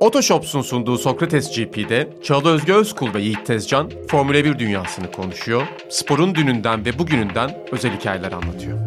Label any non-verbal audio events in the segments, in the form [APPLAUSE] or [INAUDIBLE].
Otoshops'un sunduğu Sokrates GP'de Çağla Özge Özkul ve Yiğit Tezcan Formula 1 dünyasını konuşuyor, sporun dününden ve bugününden özel hikayeler anlatıyor.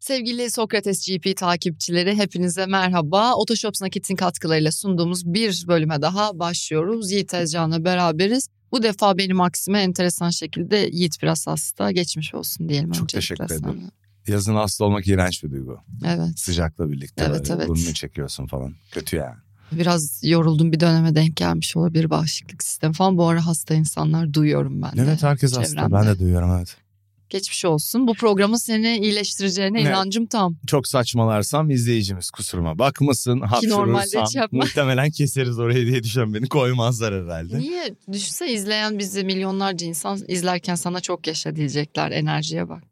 Sevgili Sokrates GP takipçileri hepinize merhaba. Otoshops Nakit'in katkılarıyla sunduğumuz bir bölüme daha başlıyoruz. Yiğit Tezcan'la beraberiz. Bu defa benim aksime enteresan şekilde Yiğit biraz hasta. Geçmiş olsun diyelim. Çok teşekkür ederim. Sana. Yazın hasta olmak iğrenç bir duygu. Evet. Sıcakla birlikte evet, evet. burnunu çekiyorsun falan. Kötü yani. Biraz yoruldum bir döneme denk gelmiş olabilir bağışıklık sistemi falan. Bu ara hasta insanlar duyuyorum ben de. Evet herkes çevremde. hasta ben de duyuyorum evet. Geçmiş olsun. Bu programın seni iyileştireceğine ne? inancım tam. Çok saçmalarsam izleyicimiz kusuruma bakmasın. Hapşırırsam muhtemelen keseriz orayı diye düşünüyorum. Beni koymazlar herhalde. Niye? Düşünse izleyen bizi milyonlarca insan izlerken sana çok yaşa diyecekler. Enerjiye bak.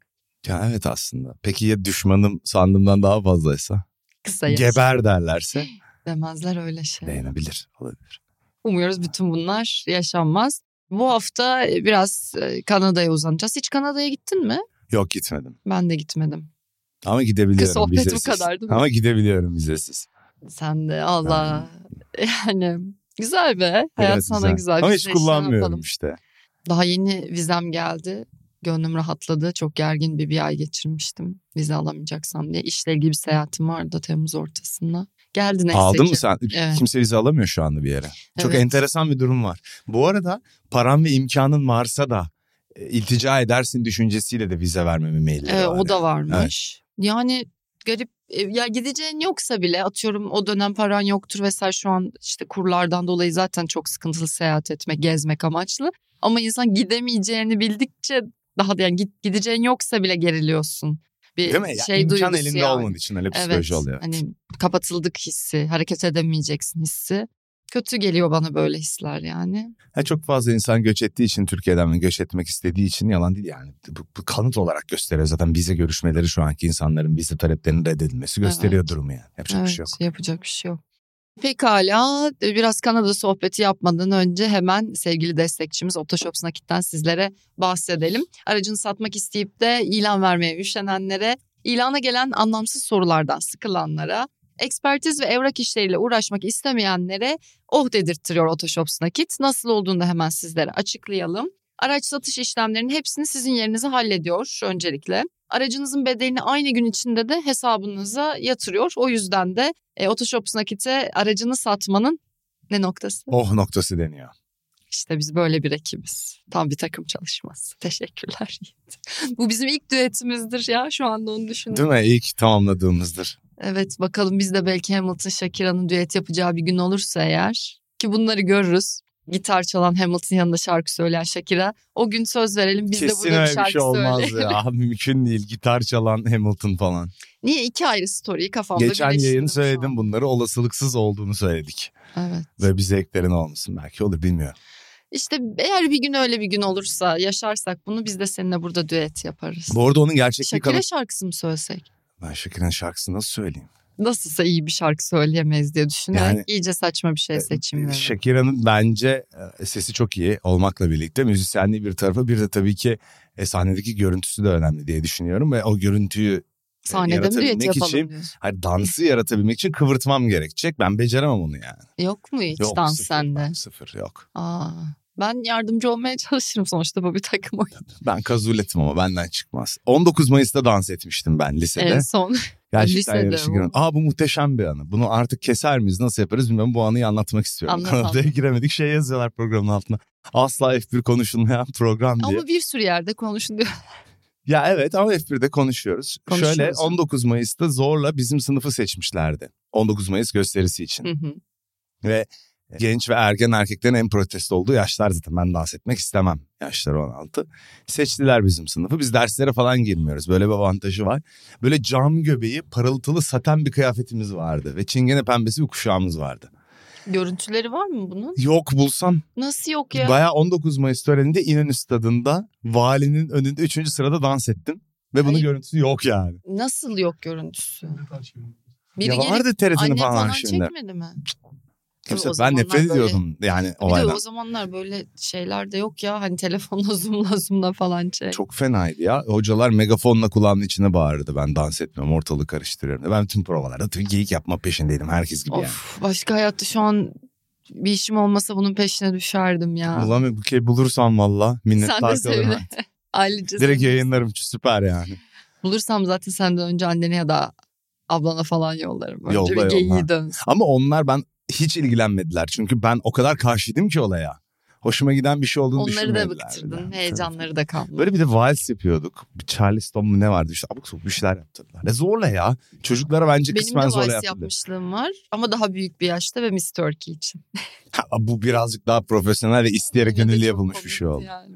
Ya evet aslında. Peki ya düşmanım sandığımdan daha fazlaysa? Kısa yaşa. Geber derlerse? Demezler öyle şey. Dayanabilir, olabilir. Umuyoruz bütün bunlar yaşanmaz. Bu hafta e, biraz e, Kanada'ya uzanacağız. Hiç Kanada'ya gittin mi? Yok gitmedim. Ben de gitmedim. Ama gidebiliyorum Sohbet vizesiz. bu kadar değil mi? Ama gidebiliyorum vizesiz. Sen de Allah. Yani, [LAUGHS] yani güzel be. Hayat evet, sana güzel. güzel. Ama hiç kullanmıyorum işte. Daha yeni vizem geldi. Gönlüm rahatladı. Çok gergin bir bir ay geçirmiştim. Vize alamayacaksam diye. İşle ilgili bir seyahatim vardı Temmuz ortasında. Geldi neyse Aldın ki. mı sen? Evet. Kimse vize alamıyor şu anda bir yere. Çok evet. enteresan bir durum var. Bu arada param ve imkanın varsa da e, iltica edersin düşüncesiyle de vize vermeme mailleri evet, var. O da varmış. Evet. Yani garip e, ya gideceğin yoksa bile atıyorum o dönem paran yoktur vesaire şu an işte kurlardan dolayı zaten çok sıkıntılı seyahat etmek, gezmek amaçlı. Ama insan gidemeyeceğini bildikçe daha da yani gideceğin yoksa bile geriliyorsun bir Değil mi? şey İmkan duygusu elinde yani. olmadığı için öyle psikoloji evet, oluyor. Hani kapatıldık hissi, hareket edemeyeceksin hissi. Kötü geliyor bana böyle hisler yani. Ha, çok fazla insan göç ettiği için Türkiye'den ve göç etmek istediği için yalan değil yani. Bu, bu kanıt olarak gösteriyor zaten vize görüşmeleri şu anki insanların vize taleplerinin reddedilmesi gösteriyor evet. durumu yani. Yapacak evet, bir şey yok. Yapacak bir şey yok. Pekala biraz Kanada sohbeti yapmadan önce hemen sevgili destekçimiz Otoshops Nakit'ten sizlere bahsedelim. Aracını satmak isteyip de ilan vermeye üşenenlere, ilana gelen anlamsız sorulardan sıkılanlara, ekspertiz ve evrak işleriyle uğraşmak istemeyenlere oh dedirttiriyor Otoshops Nakit. Nasıl olduğunu da hemen sizlere açıklayalım. Araç satış işlemlerinin hepsini sizin yerinize hallediyor öncelikle. Aracınızın bedelini aynı gün içinde de hesabınıza yatırıyor. O yüzden de e, Otoshops Nakit'e aracını satmanın ne noktası? Oh noktası deniyor. İşte biz böyle bir ekibiz. Tam bir takım çalışması. Teşekkürler. [LAUGHS] Bu bizim ilk düetimizdir ya şu anda onu düşünüyorum. Değil mi? İlk tamamladığımızdır. Evet bakalım biz de belki Hamilton Shakira'nın düet yapacağı bir gün olursa eğer ki bunları görürüz gitar çalan Hamilton yanında şarkı söyleyen Shakira. O gün söz verelim biz Kesin de burada bir şarkı bir şey olmaz söyleyelim. ya. [LAUGHS] Mümkün değil gitar çalan Hamilton falan. Niye iki ayrı story'i kafamda Geçen yayın söyledim bunları olasılıksız olduğunu söyledik. Evet. Ve bir zevklerin olmasın belki olur bilmiyorum. İşte eğer bir gün öyle bir gün olursa yaşarsak bunu biz de seninle burada düet yaparız. Bu arada onun gerçekliği... Shakira kanı... şarkısı mı söylesek? Ben Shakira'nın şarkısını nasıl söyleyeyim? nasılsa iyi bir şarkı söyleyemeyiz diye düşünerek yani, iyice saçma bir şey e, seçeyim. Shakira'nın bence e, sesi çok iyi olmakla birlikte müzisyenliği bir tarafı bir de tabii ki e, sahnedeki görüntüsü de önemli diye düşünüyorum ve o görüntüyü Sahnede yaratabilmek için hayır, dansı yaratabilmek için kıvırtmam gerekecek. Ben beceremem onu yani. Yok mu hiç yok, dans sıfır, sende? Sıfır yok. Aa, ben yardımcı olmaya çalışırım sonuçta bu bir takım oyun. Ben kazuletim ama benden çıkmaz. 19 Mayıs'ta dans etmiştim ben lisede. En son. Gerçekten yarışı günü. Aa bu muhteşem bir anı. Bunu artık keser miyiz nasıl yaparız bilmiyorum. Bu anıyı anlatmak istiyorum. Anlat, Kanada'ya giremedik şey yazıyorlar programın altına. Asla F1 konuşulmayan program diye. Ama bir sürü yerde konuşuluyor. Ya evet ama F1'de konuşuyoruz. Şöyle 19 Mayıs'ta zorla bizim sınıfı seçmişlerdi. 19 Mayıs gösterisi için. Hı hı. Ve genç ve ergen erkeklerin en protesto olduğu yaşlar zaten. Ben dans etmek istemem. Yaşları 16. Seçtiler bizim sınıfı. Biz derslere falan girmiyoruz. Böyle bir avantajı var. Böyle cam göbeği parıltılı saten bir kıyafetimiz vardı. Ve çingene pembesi bir kuşağımız vardı. Görüntüleri var mı bunun? Yok bulsam. Nasıl yok ya? Baya 19 Mayıs töreninde İnönü Stadı'nda valinin önünde 3. sırada dans ettim. Ve bunun Hayır. görüntüsü yok yani. Nasıl yok görüntüsü? Biri ya vardı TRT'nin falan, falan şimdi. çekmedi mi? Kimse, ben zamanlar nefret böyle- ediyordum yani Bir de olaydan. o zamanlar böyle şeyler de yok ya hani telefonla [LAUGHS] zoomla zoomla falan şey. Çok fenaydı ya. Hocalar megafonla kulağımın içine bağırdı. Ben dans etmiyorum, ortalığı karıştırıyorum. Ben tüm provalarda tüm geyik yapma peşindeydim herkes gibi yani. Of başka hayatta şu an bir işim olmasa bunun peşine düşerdim ya. Ulan bir şey bulursam valla Sen minnettar kalırım. [LAUGHS] Ailece Direkt söyle. yayınlarım süper yani. Bulursam zaten senden önce annene ya da ablana falan yollarım. Önce Yolla, bir geyiği dönsün. Ama onlar ben hiç ilgilenmediler. Çünkü ben o kadar karşıydım ki olaya. Hoşuma giden bir şey olduğunu Onları da düşünmediler. bıktırdın. bile. Heyecanları da kalmadı. Böyle bir de vals yapıyorduk. Bir Charleston mu ne vardı işte abuk sabuk bir şeyler yaptırdılar. E zorla ya. Çocuklara bence Benim kısmen de zorla vals yaptırdı. yapmışlığım var ama daha büyük bir yaşta ve Miss Turkey için. [LAUGHS] Ha, bu birazcık daha profesyonel ve isteyerek de gönüllü yapılmış bir şey oldu. Yani.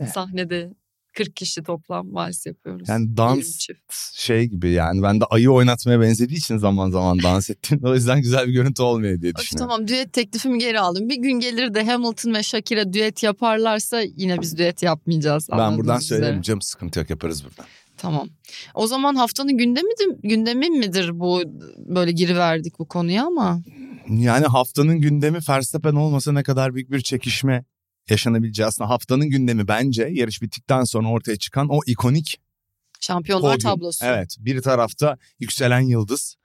Evet. Sahnede 40 kişi toplam vals yapıyoruz. Yani dans çift. şey gibi yani ben de ayı oynatmaya benzediği için zaman zaman dans ettim. O yüzden güzel bir görüntü olmuyor diye düşünüyorum. tamam düet teklifimi geri aldım. Bir gün gelir de Hamilton ve Shakira düet yaparlarsa yine biz düet yapmayacağız. Ben buradan anladığınız söyleyeyim üzere. canım sıkıntı yok yaparız buradan. Tamam. O zaman haftanın gündemi gündemi midir bu böyle giriverdik bu konuya ama Yani haftanın gündemi Verstappen olmasa ne kadar büyük bir çekişme yaşanabileceği aslında haftanın gündemi bence yarış bittikten sonra ortaya çıkan o ikonik şampiyonlar Podyum. tablosu. Evet bir tarafta yükselen yıldız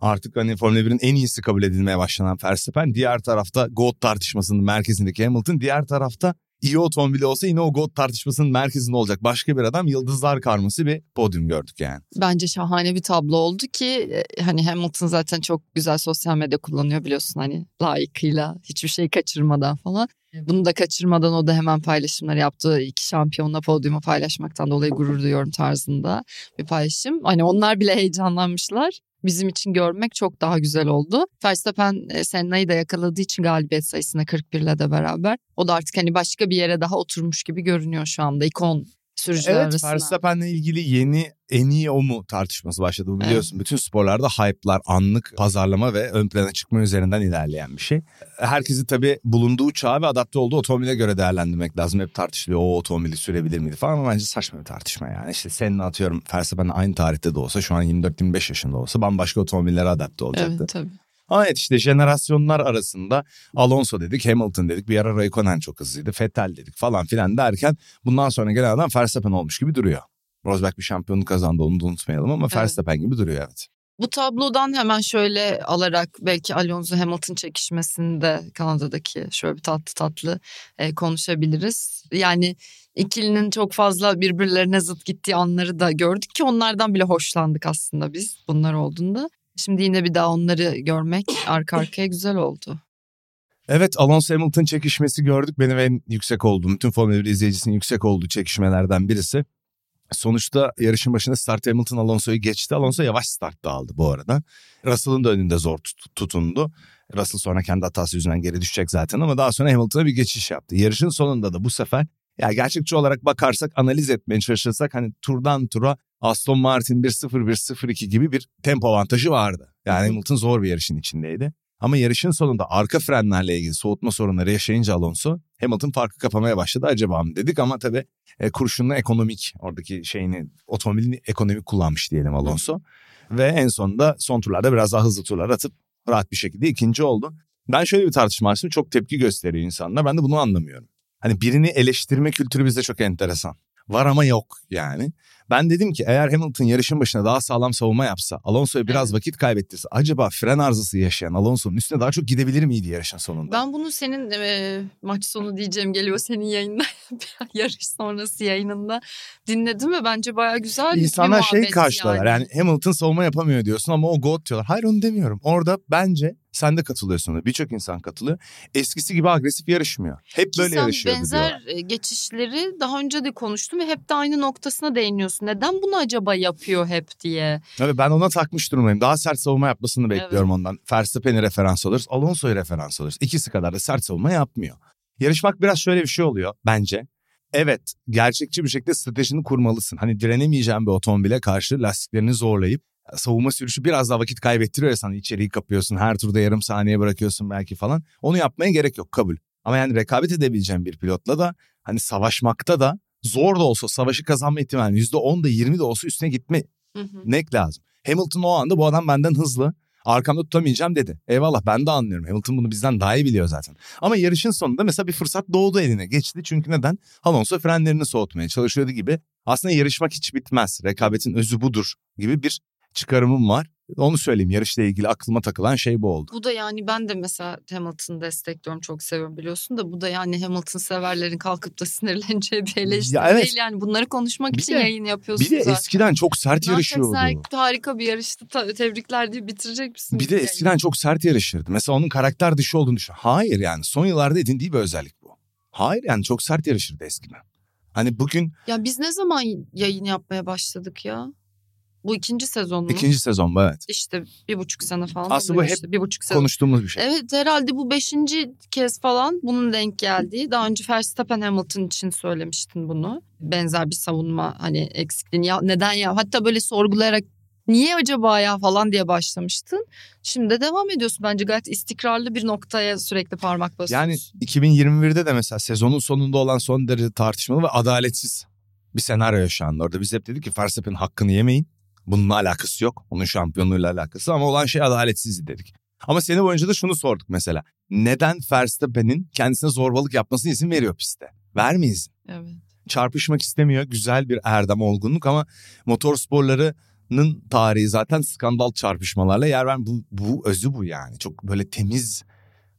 artık hani Formula 1'in en iyisi kabul edilmeye başlanan Verstappen. Diğer tarafta GOAT tartışmasının merkezindeki Hamilton. Diğer tarafta iyi otomobili olsa yine o GOAT tartışmasının merkezinde olacak başka bir adam yıldızlar karması bir podyum gördük yani. Bence şahane bir tablo oldu ki e, hani Hamilton zaten çok güzel sosyal medya kullanıyor biliyorsun hani layıkıyla hiçbir şey kaçırmadan falan. Bunu da kaçırmadan o da hemen paylaşımlar yaptı. İki şampiyonla podyumu paylaşmaktan dolayı gurur duyuyorum tarzında bir paylaşım. Hani onlar bile heyecanlanmışlar. Bizim için görmek çok daha güzel oldu. Verstappen e, Senna'yı da yakaladığı için galibiyet sayısına 41 ile de beraber. O da artık hani başka bir yere daha oturmuş gibi görünüyor şu anda ikon sürücüler Evet arasında. Verstappen'le ilgili yeni en iyi o mu tartışması başladı. Bu biliyorsun bütün sporlarda hype'lar, anlık pazarlama ve ön plana çıkma üzerinden ilerleyen bir şey. Herkesi tabii bulunduğu çağa ve adapte olduğu otomobile göre değerlendirmek lazım. Hep tartışılıyor o otomobili sürebilir miydi falan ama bence saçma bir tartışma yani. İşte seninle atıyorum Verstappen aynı tarihte de olsa şu an 24-25 yaşında olsa bambaşka otomobillere adapte olacaktı. Evet tabii. Ama evet işte jenerasyonlar arasında Alonso dedik, Hamilton dedik, bir ara Raikkonen çok hızlıydı, Vettel dedik falan filan derken bundan sonra gelen adam Verstappen olmuş gibi duruyor. Rosberg bir şampiyonluk kazandı onu da unutmayalım ama Evet. Verstappen gibi duruyor evet. Bu tablodan hemen şöyle alarak belki Alonso Hamilton çekişmesinde Kanada'daki şöyle bir tatlı tatlı e, konuşabiliriz. Yani ikilinin çok fazla birbirlerine zıt gittiği anları da gördük ki onlardan bile hoşlandık aslında biz bunlar olduğunda. Şimdi yine bir daha onları görmek arka arkaya güzel oldu. Evet Alonso Hamilton çekişmesi gördük. Benim en yüksek olduğum, bütün Formula 1 izleyicisinin yüksek olduğu çekişmelerden birisi. Sonuçta yarışın başında start Hamilton Alonso'yu geçti. Alonso yavaş startta aldı bu arada. Russell'ın da önünde zor tut- tutundu. Russell sonra kendi hatası yüzünden geri düşecek zaten ama daha sonra Hamilton'a bir geçiş yaptı. Yarışın sonunda da bu sefer ya gerçekçi olarak bakarsak analiz etmeye çalışırsak hani turdan tura Aston Martin 1-0 1-0-2 gibi bir tempo avantajı vardı. Yani Hamilton zor bir yarışın içindeydi. Ama yarışın sonunda arka frenlerle ilgili soğutma sorunları yaşayınca Alonso Hamilton farkı kapamaya başladı acaba mı dedik ama tabii e, kurşunlu ekonomik oradaki şeyini otomobilini ekonomik kullanmış diyelim Alonso. Ve en sonunda son turlarda biraz daha hızlı turlar atıp rahat bir şekilde ikinci oldu. Ben şöyle bir tartışma açtım çok tepki gösteriyor insanlar ben de bunu anlamıyorum. Hani birini eleştirme kültürü bizde çok enteresan. Var ama yok yani. Ben dedim ki eğer Hamilton yarışın başına daha sağlam savunma yapsa, Alonso'ya biraz Evet. vakit kaybettirse acaba fren arızası yaşayan Alonso'nun üstüne daha çok gidebilir miydi yarışın sonunda? Ben bunu senin e, maç sonu diyeceğim geliyor senin yayında [LAUGHS] yarış sonrası yayınında dinledim ve bence baya güzel bir İnsanlar şey karşılar yani. Hamilton savunma yapamıyor diyorsun ama o GOAT diyorlar. Hayır onu demiyorum. Orada bence sen de katılıyorsun. Birçok insan katılıyor. Eskisi gibi agresif yarışmıyor. Hep böyle yarışıyor benzer e, geçişleri daha önce de konuştum ve hep de aynı noktasına değiniyorsun. Neden bunu acaba yapıyor hep diye. Tabii ben ona takmış durumdayım. Daha sert savunma yapmasını bekliyorum ondan. Verstappen'i referans alırız. Alonso'yu referans alırız. İkisi kadar da sert savunma yapmıyor. Yarışmak biraz şöyle bir şey oluyor bence. Evet gerçekçi bir şekilde stratejini kurmalısın. Hani direnemeyeceğin bir otomobile karşı lastiklerini zorlayıp savunma sürüşü biraz daha vakit kaybettiriyor ya sana içeriği kapıyorsun. Her turda yarım saniye bırakıyorsun belki falan. Onu yapmaya gerek yok kabul. Ama yani rekabet edebileceğin bir pilotla da hani savaşmakta da zor da olsa savaşı kazanma ihtimali %10 da 20 de olsa üstüne gitme nek lazım. Hamilton o anda bu adam benden hızlı. Arkamda tutamayacağım dedi. Eyvallah ben de anlıyorum. Hamilton bunu bizden daha iyi biliyor zaten. Ama yarışın sonunda mesela bir fırsat doğdu eline geçti. Çünkü neden? Alonso frenlerini soğutmaya çalışıyordu gibi. Aslında yarışmak hiç bitmez. Rekabetin özü budur gibi bir çıkarımım var. Onu söyleyeyim yarışla ilgili aklıma takılan şey bu oldu. Bu da yani ben de mesela Hamilton'ı destekliyorum çok seviyorum biliyorsun da bu da yani Hamilton severlerin kalkıp da [LAUGHS] sinirleneceği bir eleştiri Ya evet. değil yani bunları konuşmak Bir için de- yayın yapıyorsun Bir de zaten. eskiden çok sert Ne yarışıyordu. yapacaksın? Harika bir yarıştı tebrikler diye bitirecek misin? Bir de yayını? eskiden çok sert yarışırdı. Mesela onun karakter dışı olduğunu düşün. Hayır yani son yıllarda edindiği bir özellik bu. Hayır yani çok sert yarışırdı eskiden. Hani bugün Ya biz ne zaman yayın yapmaya başladık ya? Bu ikinci sezon mu? ikinci sezon bu evet. İşte bir buçuk sene falan Aslında bu hep işte, bir buçuk sene. Konuştuğumuz bir şey. Evet herhalde bu beşinci kez falan bunun denk geldiği. Daha önce Verstappen Hamilton için söylemiştin bunu. Benzer bir savunma hani eksikliğini ya neden ya hatta böyle sorgulayarak niye acaba ya falan diye başlamıştın. Şimdi de devam ediyorsun bence gayet istikrarlı bir noktaya sürekli parmak basıyorsun. Yani 2021'de de mesela sezonun sonunda olan son derece tartışmalı ve adaletsiz bir senaryo yaşandı. Orada biz hep dedik ki Verstappen'in hakkını yemeyin. Bununla alakası yok. Onun şampiyonluğuyla alakası ama olan şey adaletsizdi dedik. Ama sene boyunca da şunu sorduk mesela. Neden Verstappen'in kendisine zorbalık yapmasına izin veriyor pistte? Vermeyiz. Evet. Çarpışmak istemiyor. Güzel bir erdem olgunluk ama motor sporlarının tarihi zaten skandal çarpışmalarla yer ver. Bu, bu özü bu yani. Çok böyle temiz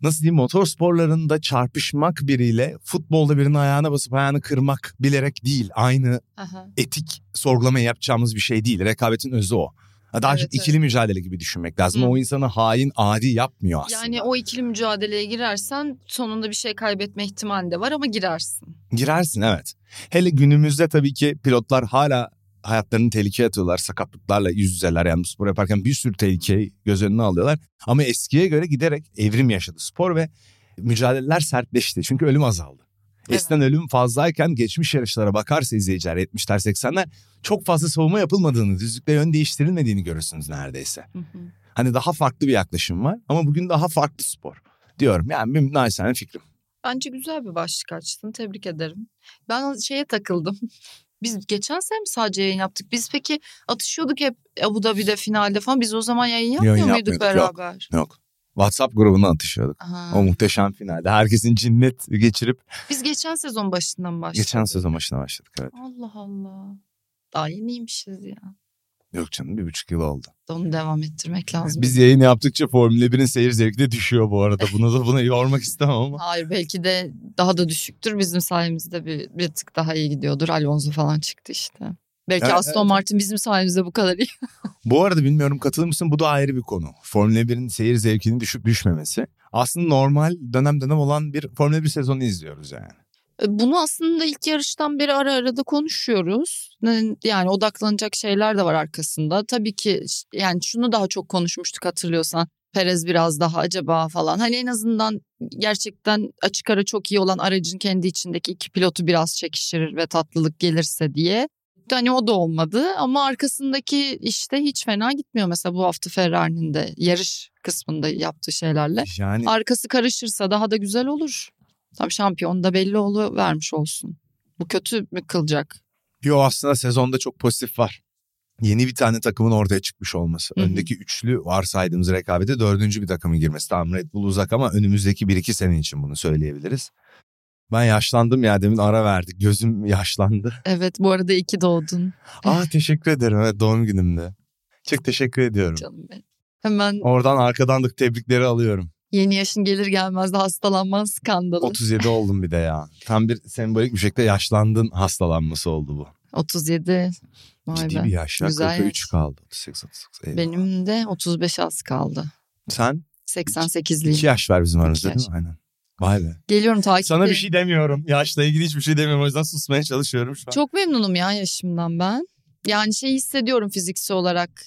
nasıl diyeyim motor sporlarında çarpışmak biriyle futbolda birinin ayağına basıp ayağını kırmak bilerek değil. Aynı Aha. etik sorgulama yapacağımız bir şey değil. Rekabetin özü o. Daha Evet, çok ikili mücadele gibi düşünmek lazım. Hı. O insanı hain, adi yapmıyor aslında. Yani o ikili mücadeleye girersen sonunda bir şey kaybetme ihtimali de var ama girersin. Girersin evet. Hele günümüzde tabii ki pilotlar hala hayatlarını tehlikeye atıyorlar. Sakatlıklarla yüz yüzeler yani spor yaparken bir sürü tehlikeyi göz önüne alıyorlar. Ama eskiye göre giderek evrim yaşadı spor ve mücadeleler sertleşti. Çünkü ölüm azaldı. Evet. Eskiden ölüm fazlayken geçmiş yarışlara bakarsa izleyiciler 70'ler 80'ler çok fazla savunma yapılmadığını, düzlükle yön değiştirilmediğini görürsünüz neredeyse. Hı hı. Hani daha farklı bir yaklaşım var ama bugün daha farklı spor diyorum. Yani benim naçizane fikrim. Bence güzel bir başlık açtın. Tebrik ederim. Ben şeye takıldım. Biz geçen sene mi sadece yayın yaptık? Biz peki atışıyorduk hep Abu Dhabi'de finalde falan. Biz o zaman yayın yapmıyor Yayın muyduk yapmıyorduk, yok. beraber? Yok. WhatsApp grubuna atışıyorduk. Aha. O muhteşem finalde. Herkesin cinnet geçirip Biz geçen sezon başından başladık. geçen sezon başına başladık. Evet. Allah Allah. Daha yeniymişiz ya. Yok canım bir buçuk yıl oldu. Onu devam ettirmek lazım. Biz yayın yaptıkça Formula 1'in seyir zevki de düşüyor bu arada. Buna da buna yormak istemem ama. Hayır belki de daha da düşüktür. Bizim sayemizde bir, bir tık daha iyi gidiyordur. Alonso falan çıktı işte. Belki Evet, Aston evet. Martin bizim sayemizde bu kadar iyi. [LAUGHS] Bu arada bilmiyorum katılır mısın bu da ayrı bir konu. Formula 1'in seyir zevkinin düşüp düşmemesi. Aslında normal dönem dönem olan bir Formula 1 sezonu izliyoruz yani. Bunu aslında ilk yarıştan beri ara ara da konuşuyoruz. Yani odaklanacak şeyler de var arkasında. Tabii ki yani şunu daha çok konuşmuştuk hatırlıyorsan. Perez biraz daha acaba falan. Hani en azından gerçekten açık ara çok iyi olan aracın kendi içindeki iki pilotu biraz çekiştirir ve tatlılık gelirse diye. Hani o da olmadı ama arkasındaki işte hiç fena gitmiyor. Mesela bu hafta Ferrari'nin de yarış kısmında yaptığı şeylerle. Yani Arkası karışırsa daha da güzel olur. Tabii şampiyon da belli olu vermiş olsun. Bu kötü mü kılacak? yo aslında sezonda çok pozitif var. Yeni bir tane takımın ortaya çıkmış olması. Hı hı. Öndeki üçlü varsaydığımız rekabete dördüncü bir takımın girmesi. Tamam Red Bull uzak ama önümüzdeki bir iki sene için bunu söyleyebiliriz. Ben yaşlandım ya demin ara verdik. Gözüm yaşlandı. [LAUGHS] Evet bu arada iki doğdun Aa teşekkür ederim. Evet doğum günümde. Çok teşekkür ediyorum. canım benim. Hemen Oradan arkadan da tebrikleri alıyorum. Yeni yaşın gelir gelmez de hastalanman skandalı. 37 oldum bir de ya. Tam bir sembolik bir şekilde yaşlandın hastalanması oldu bu. 37. Vay Ciddi be. bir yaş. ya. Güzel 43 yaş. kaldı. 38, 39. eyvallah. Benim de 35 az kaldı. Sen 88'liyim. 2 yaş var bizim aramızda değil mi? Aynen. Vay be. Geliyorum takip Sana bir şey demiyorum. Yaşla ilgili hiçbir şey demiyorum. O yüzden susmaya çalışıyorum şu an. Çok memnunum ya yaşımdan ben. Yani şey hissediyorum fiziksel olarak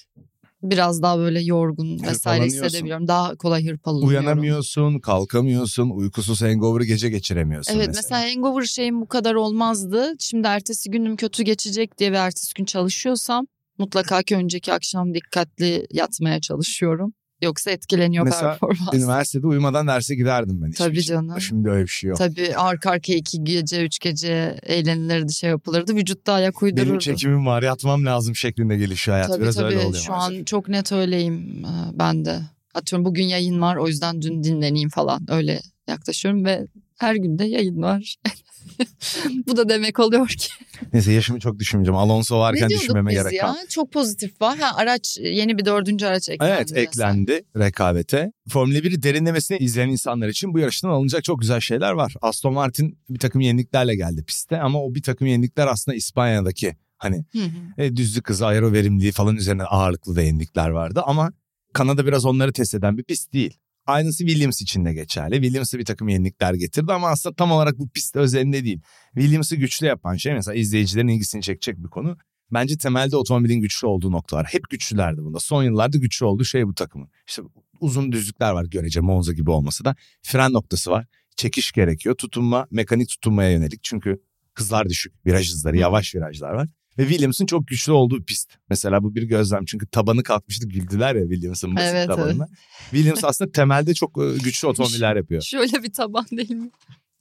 biraz daha böyle yorgun vesaire hissedebiliyorum. Daha kolay hırpalanıyorum. Uyanamıyorsun, kalkamıyorsun, uykusuz hangover gece geçiremiyorsun Evet mesela. mesela hangover şeyim bu kadar olmazdı. Şimdi ertesi günüm kötü geçecek diye ve ertesi gün çalışıyorsam mutlaka ki önceki akşam dikkatli yatmaya çalışıyorum. Yoksa etkileniyor Mesela performans. Üniversitede uyumadan derse giderdim ben. Tabii şey. canım. Şimdi öyle bir şey yok. Tabii arka arkaya iki gece, üç gece eğlenilirdi, şey yapılırdı. Vücutta ayak uydururdu. Benim çekimim var yatmam lazım şeklinde gelişiyor hayat. Tabii Biraz tabii öyle oluyor şu maalesef. an çok net öyleyim e, ben de. Atıyorum bugün yayın var o yüzden dün dinleneyim falan öyle yaklaşıyorum ve her günde yayın var. [LAUGHS] [LAUGHS] Bu da demek oluyor ki. Neyse yaşımı çok düşünmeyeceğim. Alonso varken düşünmeme gerek yok. Çok pozitif var. Ha, araç yeni bir dördüncü araç eklendi. Evet diyorsun. eklendi rekabete. Formula 1'i derinlemesine izleyen insanlar için bu yarıştan alınacak çok güzel şeyler var. Aston Martin bir takım yeniliklerle geldi piste ama o bir takım yenilikler aslında İspanya'daki hani Hı hı. e, düzlük hızı, aero verimliliği falan üzerine ağırlıklı da yenilikler vardı ama Kanada biraz onları test eden bir pist değil. Aynısı Williams için de geçerli. Williams'a bir takım yenilikler getirdi ama aslında tam olarak bu pist özelinde değil. Williams'ı güçlü yapan şey mesela izleyicilerin ilgisini çekecek bir konu. Bence temelde otomobilin güçlü olduğu noktalar. Hep güçlülerdi bunda. Son yıllarda güçlü olduğu şey bu takımın. İşte uzun düzlükler var görece Monza gibi olmasa da. Fren noktası var. Çekiş gerekiyor. Tutunma, mekanik tutunmaya yönelik. Çünkü hızlar düşük. Viraj hızları, yavaş virajlar var. Ve Williams'ın çok güçlü olduğu pist. Mesela bu bir gözlem. Çünkü tabanı kalkmıştı güldüler ya Williams'ın basit Evet, tabanına. Williams aslında [LAUGHS] temelde çok e, güçlü otomobiller yapıyor. Şöyle bir taban değil mi?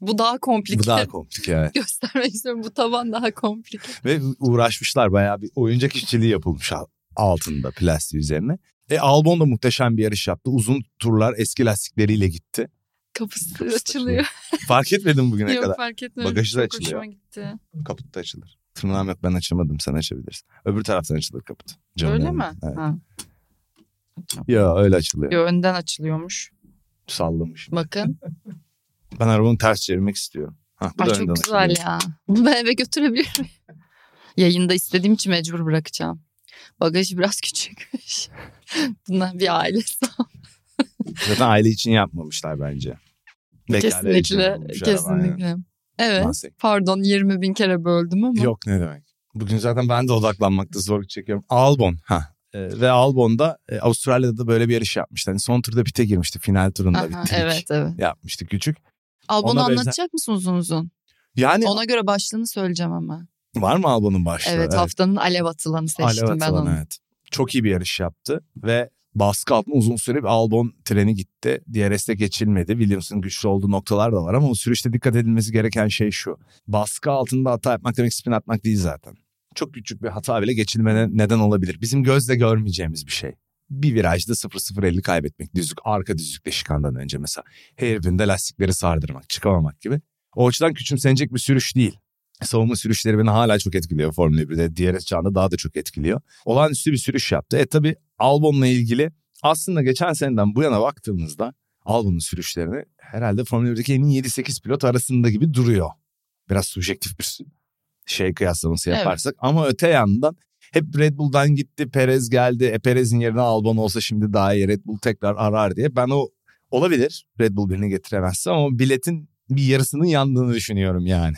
Bu daha komplike. Bu daha komplike [LAUGHS] evet. Göstermek istiyorum bu taban daha komplike. Ve uğraşmışlar bayağı bir oyuncak işçiliği yapılmış al- altında plastiği üzerine. E Albon da muhteşem bir yarış yaptı. Uzun turlar eski lastikleriyle gitti. Kapısı, Kapısı açılıyor. Fark etmedim bugüne Yok kadar. fark etmedim. Bagajı da açılıyor. hoşuma gitti. Kaput da açılır. Tırnağım yok ben açamadım sen açabilirsin. Öbür taraftan açılır. Camın Öyle önünden. mi? Evet. Ha. Ya öyle açılıyor. Yo, önden açılıyormuş. Sallamış. Bakın. [LAUGHS] Ben arabanı ters çevirmek istiyorum. Hah, bu Ay da çok güzel açılıyor. ya. Bunu ben eve götürebilir miyim? [LAUGHS] Yayında istediğim için mecbur bırakacağım. Bagajı biraz [LAUGHS] küçükmüş. Bundan bir aile sağ. Zaten aile için yapmamışlar bence. İçin Kesinlikle. yapılmış araba, aynen. Evet. Maalesef. Pardon 20 bin kere böldüm ama. Yok ne demek. Bugün zaten ben de odaklanmakta zorluk çekiyorum. Albon. Ha. E, ve Albon'da e, Avustralya'da da böyle bir yarış yapmıştı. Hani son turda pite girmişti. Final turunda Aha, bir trik evet evet. yapmıştı küçük. Albon'u Ona benzer- anlatacak mısın uzun uzun? Yani Ona göre başlığını söyleyeceğim ama. var mı Albon'un başlığı? Evet, haftanın alev atılanı seçtim Alev ben atılan, onu. evet. Çok iyi bir yarış yaptı ve baskı altında uzun süre bir Albon treni gitti. DRS'de geçilmedi. Williams'ın güçlü olduğu noktalar da var ama o sürüşte dikkat edilmesi gereken şey şu. Baskı altında hata yapmak demek spin atmak değil zaten. Çok küçük bir hata bile geçilmene neden olabilir. Bizim gözle görmeyeceğimiz bir şey. Bir virajda 0-0-50 kaybetmek düzlük arka düzlükte şikandan önce mesela. Hairpin'de lastikleri sardırmak çıkamamak gibi. O açıdan küçümsenecek bir sürüş değil. Savunma sürüşleri beni hala çok etkiliyor Formula 1'de. DRS çağında daha da çok etkiliyor. Olağanüstü bir sürüş yaptı. E tabi Albon'la ilgili aslında geçen seneden bu yana baktığımızda Albon'un sürüşlerini herhalde Formula 1'deki en iyi 7-8 pilot arasında gibi duruyor. Biraz subjektif bir şey kıyaslaması Evet. yaparsak. Ama öte yandan hep Red Bull'dan gitti, Perez geldi. E Perez'in yerine Albon olsa şimdi daha iyi Red Bull tekrar arar diye. Ben o olabilir Red Bull birini getiremezse ama biletin bir yarısının yandığını düşünüyorum yani.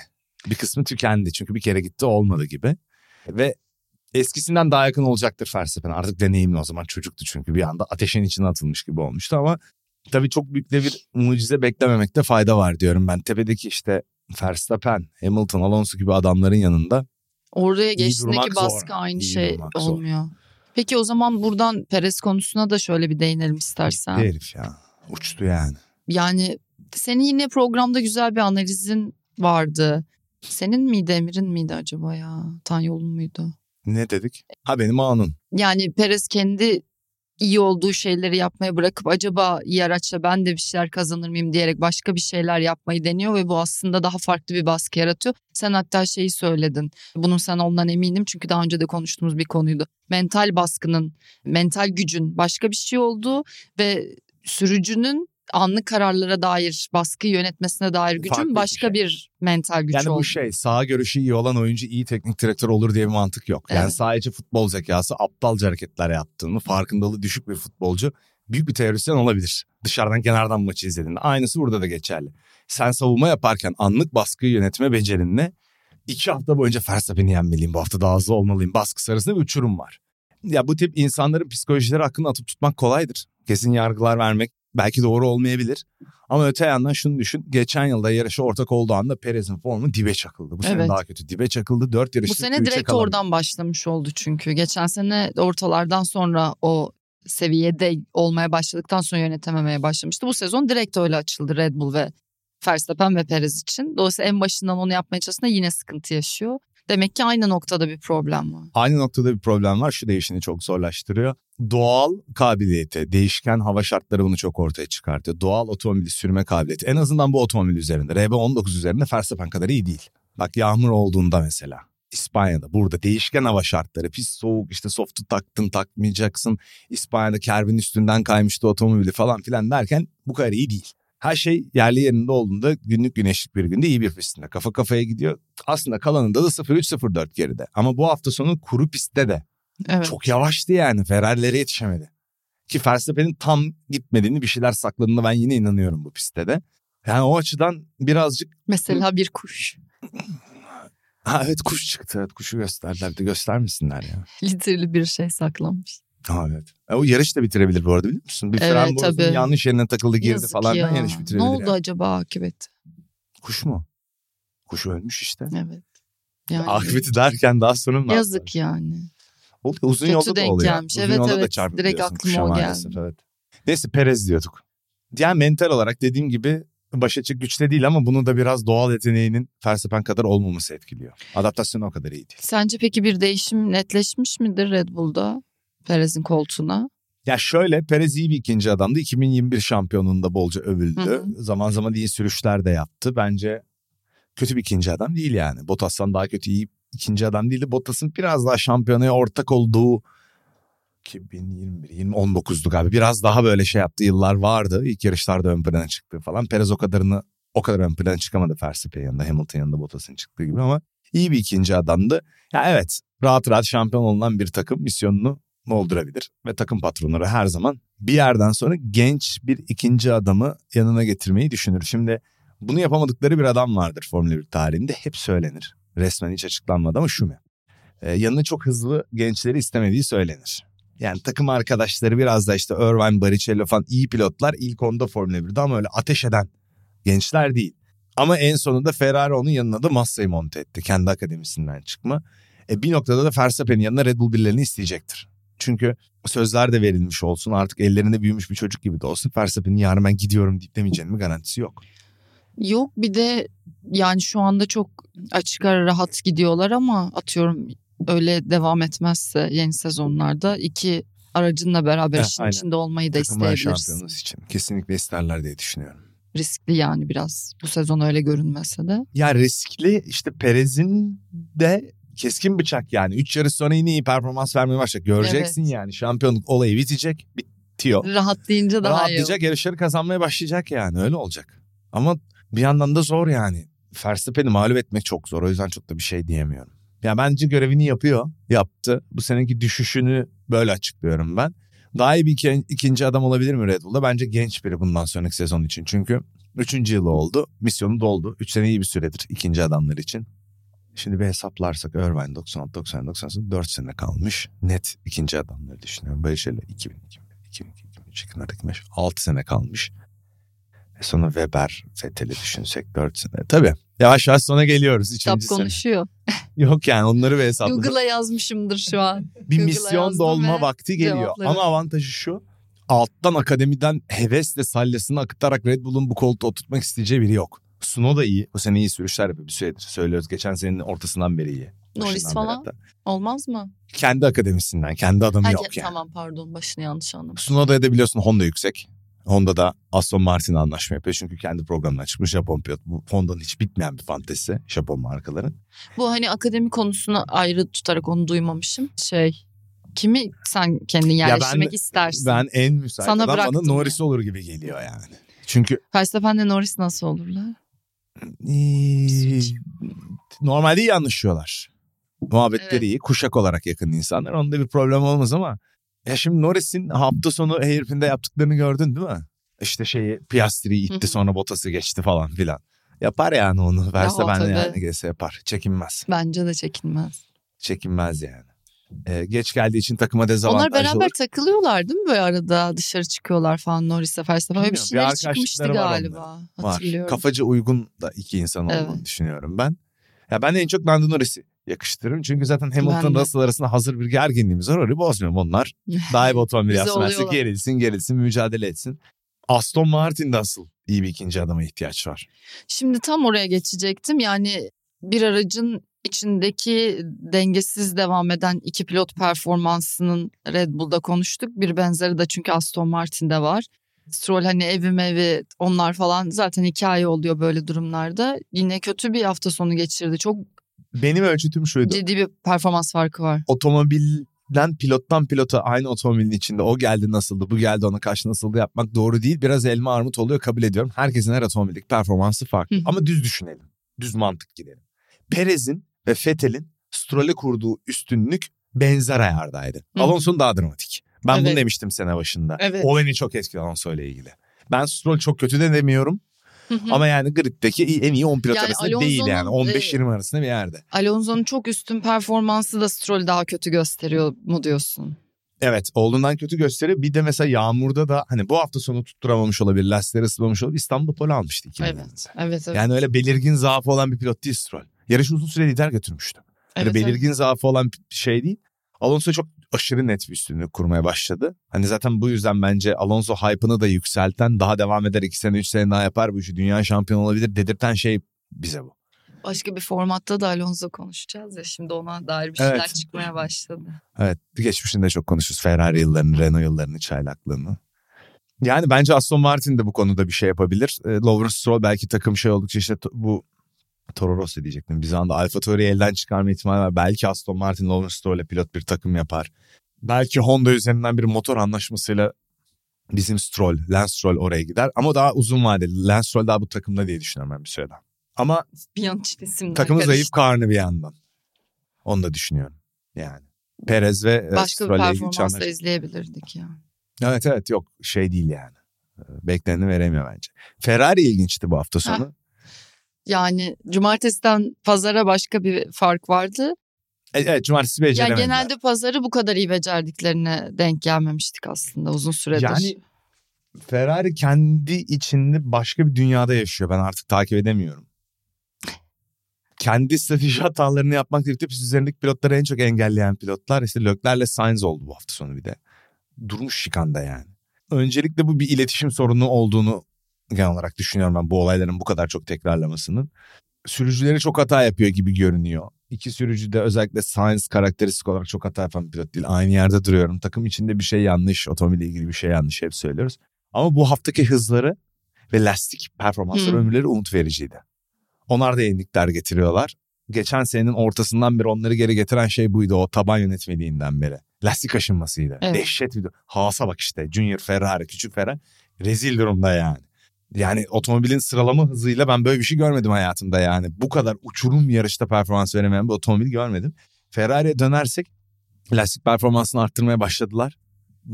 Bir kısmı tükendi çünkü bir kere gitti olmadı gibi. Ve eskisinden daha yakın olacaktır Verstappen. Artık deneyimli o zaman çocuktu çünkü bir anda ateşin içine atılmış gibi olmuştu ama tabii çok büyük de bir mucize beklememekte fayda var diyorum ben. Tepedeki işte Verstappen, Hamilton, Alonso gibi adamların yanında Oraya geçtiğindeki durmak zor. baskı aynı İyi şey durmak zor. olmuyor. Peki o zaman buradan Perez konusuna da şöyle bir değinelim istersen. gitti herif ya. Uçtu yani. Yani senin yine programda güzel bir analizin vardı. Senin miydi Emir'in miydi acaba ya? Tanyol'un muydu? Ne dedik? Ha benim anın. Yani Perez kendi iyi olduğu şeyleri yapmaya bırakıp acaba iyi araçla ben de bir şeyler kazanır mıyım diyerek başka bir şeyler yapmayı deniyor ve bu aslında daha farklı bir baskı yaratıyor. Sen hatta şeyi söyledin. Bunun sen ondan eminim çünkü daha önce de konuştuğumuz bir konuydu. Mental baskının, mental gücün başka bir şey olduğu ve sürücünün anlık kararlara dair baskı yönetmesine dair gücün Farklı bir başka şey. bir mental güç Yani olduğu. bu şey sağ görüşü iyi olan oyuncu iyi teknik direktör olur diye bir mantık yok. Yani Evet. sadece futbol zekası aptalca hareketler yaptığını farkındalığı düşük bir futbolcu büyük bir teorisyen olabilir. Dışarıdan kenardan maçı izlediğinde. Aynısı burada da geçerli. Sen savunma yaparken anlık baskıyı yönetme becerinle iki hafta boyunca Verstappen'i yenmeliyim bu hafta daha hızlı olmalıyım baskısı arasında bir uçurum var. Ya bu tip insanların psikolojileri hakkında atıp tutmak kolaydır. Kesin yargılar vermek belki doğru olmayabilir. Ama öte yandan şunu düşün. Geçen yılda yarışa ortak olduğu anda Perez'in formu dibe çakıldı. Bu sene Evet. daha kötü. Dibe çakıldı. Dört yarışta Bu sene direkt kalan- oradan başlamış oldu çünkü. Geçen sene ortalardan sonra o seviyede olmaya başladıktan sonra yönetememeye başlamıştı. Bu sezon direkt öyle açıldı Red Bull ve Verstappen ve Perez için. Dolayısıyla en başından onu yapmaya çalıştığında yine sıkıntı yaşıyor. Demek ki aynı noktada bir problem var. Aynı noktada bir problem var. Şu değişini çok zorlaştırıyor. Doğal kabiliyeti, değişken hava şartları bunu çok ortaya çıkartıyor. Doğal otomobili sürme kabiliyeti. En azından bu otomobil üzerinde. RB19 üzerinde Verstappen kadar iyi değil. Bak yağmur olduğunda mesela. İspanya'da burada değişken hava şartları pis soğuk işte soft'u taktın takmayacaksın İspanya'da kerbin üstünden kaymıştı otomobili falan filan derken bu kadar iyi değil. Her şey yerli yerinde olduğunda günlük güneşlik bir günde iyi bir pistinde kafa kafaya gidiyor. Aslında kalanında da 0-3-0-4 geride ama bu hafta sonu kuru pistte de Evet. çok yavaştı yani Ferrari'lere yetişemedi. Ki Verstappen'in tam gitmediğini bir şeyler sakladığını ben yine inanıyorum bu pistte de. Yani o açıdan birazcık Mesela bir kuş. ha evet kuş çıktı evet kuşu gösterdiler de göstermesinler ya. Literally bir şey saklamış. Ha evet. E, o yarış da bitirebilir bu arada biliyor musun? Bir Evet, fren tabii. yanlış yerine takıldı girdi Yazık falan ya. yarış bitirebilir. Ne oldu yani. acaba akıbeti? Kuş mu? Kuş ölmüş işte. Evet. Yani Akıbeti derken daha sonra mı? yazık yani. Oluyor, uzun Kötü yolda da oluyor. gelmiş. Uzun Evet, yolda da evet. çarpabiliyorsun Direkt aklıma o geldi. Evet. Neyse Perez diyorduk. Yani mental olarak dediğim gibi başa çık güçte değil ama bunu da biraz doğal yeteneğinin Verstappen kadar olmaması etkiliyor. Adaptasyonu o kadar iyi değil. Sence peki bir değişim netleşmiş midir Red Bull'da? Perez'in koltuğuna. Ya şöyle Perez iyi bir ikinci adamdı. 2021 şampiyonluğunda bolca övüldü. Hı Zaman zaman iyi sürüşler de yaptı. Bence kötü bir ikinci adam değil yani. Bottas'tan daha kötü iyi ikinci adam değildi. Bottas'ın biraz daha şampiyonaya ortak olduğu 2021 2019'du galiba. Biraz daha böyle şey yaptığı yıllar vardı. İlk yarışlarda ön plana çıktı falan. Perez o kadarını o kadar ön plana çıkamadı Verstappen yanında. Hamilton yanında Bottas'ın çıktığı gibi ama iyi bir ikinci adamdı. Ya evet rahat rahat şampiyon olunan bir takım misyonunu doldurabilir. Ve takım patronları her zaman bir yerden sonra genç bir ikinci adamı yanına getirmeyi düşünür. Şimdi bunu yapamadıkları bir adam vardır Formula 1 tarihinde. Hep söylenir. Resmen hiç açıklanmadı ama şu mu? Ee, yanına çok hızlı gençleri istemediği söylenir. Yani takım arkadaşları biraz da işte Irvine, Barrichello falan iyi pilotlar ilk onda Formula 1'de ama öyle ateş eden gençler değil. Ama en sonunda Ferrari onun yanına da Massa'yı monte etti. Kendi akademisinden çıkma. E bir noktada da Verstappen'in yanına Red Bull birilerini isteyecektir. Çünkü sözler de verilmiş olsun artık ellerinde büyümüş bir çocuk gibi de olsun. Verstappen'in yarın ben gidiyorum deyip demeyeceğinin garantisi yok. Yok bir de yani şu anda çok açık ara rahat gidiyorlar ama atıyorum öyle devam etmezse yeni sezonlarda iki aracınla beraber Heh, işin aynen. içinde olmayı da Takımlar isteyebilirsin. için kesinlikle isterler diye düşünüyorum. Riskli yani biraz bu sezon öyle görünmese de. Ya riskli işte Perez'in de keskin bıçak yani. Üç yarış sonra yine iyi performans vermeye başlayacak. Göreceksin Evet. yani şampiyonluk olayı bitecek. Bitiyor. Rahat deyince daha iyi. Rahatlayacak yarışları kazanmaya başlayacak yani öyle olacak. Ama bir yandan da zor yani. Verstappen'i mağlup etmek çok zor o yüzden çok da bir şey diyemiyorum. Ya bence görevini yapıyor, yaptı. Bu seneki düşüşünü böyle açıklıyorum ben. Daha iyi bir iki- ikinci adam olabilir mi Red Bull'da? Bence genç biri bundan sonraki sezon için. Çünkü üçüncü yılı oldu. Misyonu doldu. Üç sene iyi bir süredir ikinci adamlar için. Şimdi bir hesaplarsak Irvine 96, 90, 98, 4 sene kalmış. Net ikinci adamları düşünüyorum. Barrichello 2000, 2001, 2002, 2003, 2004, 2005, 6 sene kalmış. E sonra Weber, Vettel'i düşünsek 4 sene. Tabii yavaş yavaş sona geliyoruz. Kitap konuşuyor. [LAUGHS] Yok yani onları bir hesapladım. Google'a yazmışımdır şu an. bir misyon dolma ve vakti geliyor. cevapları. Ama avantajı şu. Alttan akademiden hevesle sallasını akıtarak Red Bull'un bu koltuğa oturtmak isteyeceği biri yok. Suno da iyi. Bu sene iyi sürüşler yapıyor. Bir süredir söylüyoruz. Geçen senenin ortasından beri iyi. Norris falan olmaz mı? Kendi akademisinden. Kendi adamı Ha, yok yani. Tamam pardon başını yanlış anladım. Sunoda'ya da biliyorsun Honda yüksek. Honda da Aston Martin'le anlaşma yapıyor. Çünkü kendi programından çıkmış Japon pilot. Bu Honda'nın hiç bitmeyen bir fantezisi Japon markaların. Bu hani akademi konusunu ayrı tutarak onu duymamışım. Şey kimi sen kendin yerleştirmek ben- istersin? Ben en müsait Sana adam bana Norris olur gibi geliyor yani. Çünkü Verstappen'le Norris nasıl olurlar? Ee, normalde iyi anlaşıyorlar. Muhabbetleri Evet. iyi. Kuşak olarak yakın insanlar. Onda bir problem olmaz ama ya şimdi Norris'in hafta sonu Hairpin'de yaptıklarını gördün değil mi? İşte şeyi Piastri'yi itti sonra Bottas'ı geçti falan filan. Yapar yani onu. Verse o ben yani gelse yapar. Çekinmez. Bence de çekinmez. Çekinmez yani. Ee, geç geldiği için takıma dezavantaj Onlar beraber olur. takılıyorlar değil mi böyle arada dışarı çıkıyorlar falan Norris'le Verstappen. Böyle bir Bilmiyorum, bir şeyler çıkmıştı var galiba. Var. Hatırlıyorum. Kafacı uygun da iki insan olduğunu Evet. düşünüyorum ben. Ya ben en çok Lando Norris'i yakıştırırım. Çünkü zaten Hamilton. Russell arasında hazır bir gerginliğimiz var. Orayı bozmuyorum. Onlar [LAUGHS] daha iyi bir otomobil yapsın. Artık gerilsin gerilsin mücadele etsin. Aston Martin'de asıl iyi bir ikinci adama ihtiyaç var. Şimdi tam oraya geçecektim. Yani bir aracın içindeki dengesiz devam eden iki pilot performansının Red Bull'da konuştuk. Bir benzeri de çünkü Aston Martin'de var. Stroll hani evi mevi onlar falan zaten hikaye oluyor böyle durumlarda. Yine kötü bir hafta sonu geçirdi. Çok Benim ölçütüm şuydu. ciddi bir performans farkı var. Otomobilden pilottan pilota aynı otomobilin içinde o geldi nasıldı bu geldi ona karşı nasıldı yapmak doğru değil. Biraz elma armut oluyor kabul ediyorum. Herkesin her otomobillik performansı farklı. Ama düz düşünelim. Düz mantık gidelim. Perez'in ve Vettel'in Stroll'e kurduğu üstünlük benzer ayardaydı. Alonso'nun daha dramatik. Ben bunu Evet. demiştim sene başında. Evet. O beni çok etkiledi Alonso ile ilgili. Ben Stroll çok kötü de demiyorum. Hı hı. Ama yani griddeki en iyi 10 pilot Yani arasında değil yani. Alonso'nun, 15-20 arasında bir yerde. Alonso'nun çok üstün performansı da Stroll daha kötü gösteriyor mu diyorsun? Evet olduğundan kötü gösteriyor. Bir de mesela yağmurda da hani bu hafta sonu tutturamamış olabilir. Lastikleri ısıtmamış olabilir. İstanbul'da pole almıştı. iki. Evet. Evet evet. Yani öyle belirgin zaafı olan bir pilot değil Stroll. Yarışı uzun süre lider götürmüştü. Evet, evet. belirgin zaafı olan bir şey değil. Alonso çok aşırı net bir üstünlük kurmaya başladı. Hani zaten bu yüzden bence Alonso hype'ını da yükselten daha devam eder. iki sene üç sene daha yapar bu işi. Dünya şampiyonu olabilir dedirten şey bize bu. Başka bir formatta da Alonso konuşacağız ya şimdi ona dair bir şeyler Evet. çıkmaya başladı. Evet geçmişinde çok konuşuruz. Ferrari yıllarını, Renault yıllarını, çaylaklığını. Yani bence Aston Martin de bu konuda bir şey yapabilir. E, Lawrence Stroll belki takım şey oldukça işte bu Toro Rosso diyecektim. Bir anda Alfa Tauri'yi elden çıkarma ihtimali var. Belki Aston Martin Lawrence Stroll'le pilot bir takım yapar. Belki Honda üzerinden bir motor anlaşmasıyla bizim Stroll, Lance Stroll oraya gider. Ama daha uzun vadeli. Lance Stroll daha bu takımda diye düşünüyorum ben bir süreden. Ama Bir an karıştı. zayıf karnı bir yandan. Onu da düşünüyorum yani. Perez ve e, Başka bir Stroll'le ilgili performansla çanlar- izleyebilirdik ya. Evet evet yok şey değil yani. Bekleneni veremiyor bence. Ferrari ilginçti bu hafta sonu. Yani cumartesiden pazara başka bir fark vardı. E, Evet cumartesi Yani beceremediler. genelde pazarı bu kadar iyi becerdiklerine denk gelmemiştik aslında uzun süredir. Yani Ferrari kendi içinde başka bir dünyada yaşıyor. Ben artık takip edemiyorum. Kendi strateji hatalarını yapmakla birlikte pist üzerindeki pilotları en çok engelleyen pilotlar işte Leclerc'le Sainz oldu bu hafta sonu bir de. Durmuş şikanda yani. Öncelikle bu bir iletişim sorunu olduğunu genel olarak düşünüyorum ben bu olayların bu kadar çok tekrarlamasının. Sürücüleri çok hata yapıyor gibi görünüyor. İki sürücü de özellikle Sainz karakteristik olarak çok hata yapan bir pilot değil. Aynı yerde duruyorum. Takım içinde bir şey yanlış, otomobille ilgili bir şey yanlış hep söylüyoruz. Ama bu haftaki hızları ve lastik performansları Hmm. ömürleri umut vericiydi. Onlar da yenilikler getiriyorlar. Geçen senenin ortasından beri onları geri getiren şey buydu o taban yönetmeliğinden beri. Lastik aşınmasıydı. Evet. Dehşet bir Haas'a bak işte Junior Ferrari, küçük Ferrari rezil durumda yani. Yani otomobilin sıralama hızıyla ben böyle bir şey görmedim hayatımda yani. Bu kadar uçurum yarışta performans veremeyen bir otomobil görmedim. Ferrari'ye dönersek lastik performansını arttırmaya başladılar.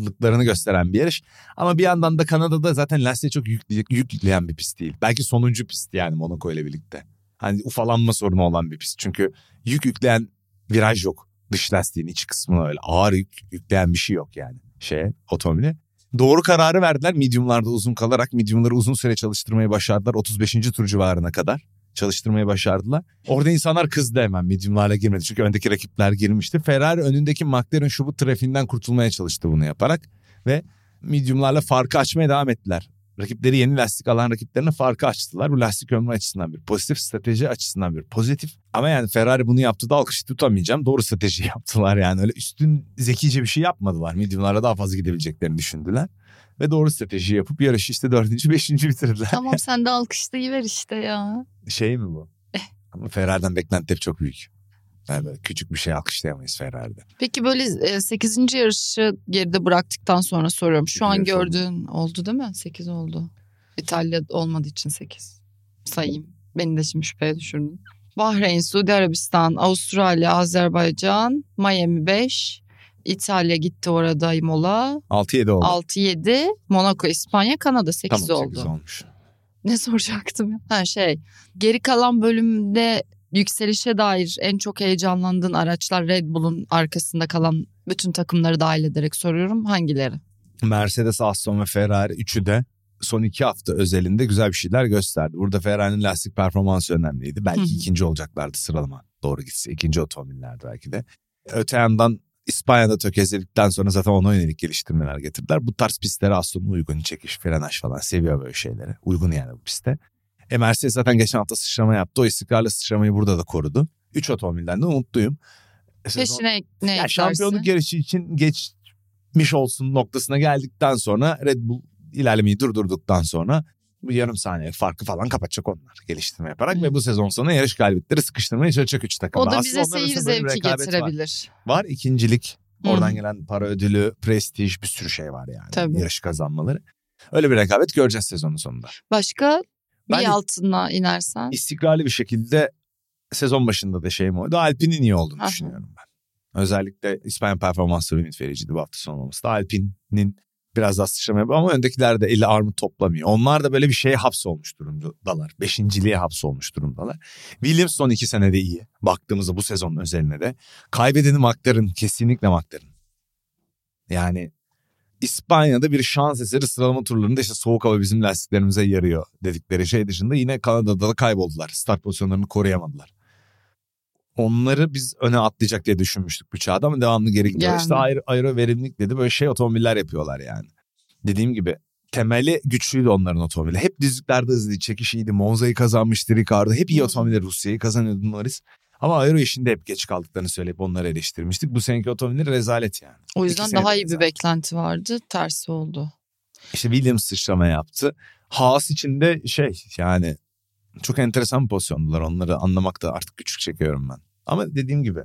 Lıklarını gösteren bir yarış. Ama bir yandan da Kanada'da zaten lastiğe çok yük, yük yükleyen bir pist değil. Belki sonuncu pist yani Monaco ile birlikte. Hani ufalanma sorunu olan bir pist. Çünkü yük yükleyen viraj yok. Dış lastiğin iç kısmına öyle ağır yük yükleyen bir şey yok yani şeye otomobile. Doğru kararı verdiler. Medium'larda uzun kalarak medium'ları uzun süre çalıştırmayı başardılar. 35. tur civarına kadar çalıştırmayı başardılar. Orada insanlar kızdı hemen medium'larla girmedi. Çünkü öndeki rakipler girmişti. Ferrari önündeki McLaren şu bu trafiğinden kurtulmaya çalıştı bunu yaparak. Ve medium'larla farkı açmaya devam ettiler. Rakipleri yeni lastik alan rakiplerine farkı açtılar. Bu lastik ömrü açısından bir pozitif, strateji açısından bir pozitif. Ama yani Ferrari bunu yaptı da alkış tutamayacağım. Doğru strateji [LAUGHS] yaptılar yani. Öyle üstün zekice bir şey yapmadılar. Medium'lara daha fazla gidebileceklerini düşündüler. Ve doğru strateji yapıp yarışı işte dördüncü, [LAUGHS] beşinci bitirdiler. Tamam sen de alkışlayıver işte ya. Şey mi bu? Eh. Ama Ferrari'den beklenti hep çok büyük. Yani böyle küçük bir şey alkışlayamayız Ferrari'de. Peki böyle 8. yarışı geride bıraktıktan sonra soruyorum. Şu an gördüğün oldu değil mi? 8 oldu. İtalya olmadığı için 8. Sayayım. Beni de şimdi şüpheye düşürdün. Bahreyn, Suudi Arabistan, Avustralya, Azerbaycan, Miami 5. İtalya gitti orada Imola. 6-7 oldu. 6-7. Monaco, İspanya, Kanada 8 tamam oldu. 8 olmuş. Ne soracaktım ya? Ha şey. Geri kalan bölümde yükselişe dair en çok heyecanlandığın araçlar Red Bull'un arkasında kalan bütün takımları dahil ederek soruyorum. Hangileri? Mercedes, Aston ve Ferrari üçü de son iki hafta özelinde güzel bir şeyler gösterdi. Burada Ferrari'nin lastik performansı önemliydi. Belki ikinci olacaklardı sıralama doğru gitse. ikinci otomobiller belki de. Öte yandan İspanya'da tökezledikten sonra zaten ona yönelik geliştirmeler getirdiler. Bu tarz pistlere aslında uygun çekiş, frenaj falan seviyor böyle şeyleri. Uygun yani bu piste. E Mercedes zaten geçen hafta sıçrama yaptı. O istikrarlı sıçramayı burada da korudu. Üç otomobilden de umutluyum. E Peşine ne yani şampiyonluk yarışı için geçmiş olsun noktasına geldikten sonra Red Bull ilerlemeyi durdurduktan sonra bu yarım saniye farkı falan kapatacak onlar geliştirme yaparak Hı. ve bu sezon sonu yarış galibiyetleri sıkıştırmaya çalışacak üç takım. O da bize seyir zevki getirebilir. Var, var ikincilik oradan Hı. gelen para ödülü, prestij bir sürü şey var yani Tabii. yarış kazanmaları. Öyle bir rekabet göreceğiz sezonun sonunda. Başka bir ben altına inersen? İstikrarlı bir şekilde sezon başında da şeyim oydu. Alpine'in iyi olduğunu Aha. düşünüyorum ben. Özellikle İspanya performansları ümit vericiydi bu hafta sonu olması da. Alpine'in biraz daha sıçrama yapıyor ama öndekiler de eli armut toplamıyor. Onlar da böyle bir şeye hapsolmuş durumdalar. Beşinciliğe hapsolmuş durumdalar. Williams son iki senede iyi. Baktığımızda bu sezonun özeline de. Kaybedeni McLaren kesinlikle McLaren. Yani İspanya'da bir şans eseri sıralama turlarında işte soğuk hava bizim lastiklerimize yarıyor dedikleri şey dışında yine Kanada'da da kayboldular. Start pozisyonlarını koruyamadılar. Onları biz öne atlayacak diye düşünmüştük bu çağda ama devamlı geri gidiyor. Yani. İşte ayrı, ayrı verimlilik dedi böyle şey otomobiller yapıyorlar yani. Dediğim gibi temeli güçlüydü onların otomobili. Hep düzlüklerde hızlı çekiş iyiydi. Monza'yı kazanmıştı Ricardo. Hep iyi otomobiller Rusya'yı kazanıyordu Norris. Ama aero işinde hep geç kaldıklarını söyleyip onları eleştirmiştik. Bu seneki otomobiller rezalet yani. O yüzden daha iyi bir beklenti vardı. Tersi oldu. İşte Williams sıçrama yaptı. Haas içinde şey yani çok enteresan pozisyondular. Onları anlamakta artık küçük çekiyorum ben. Ama dediğim gibi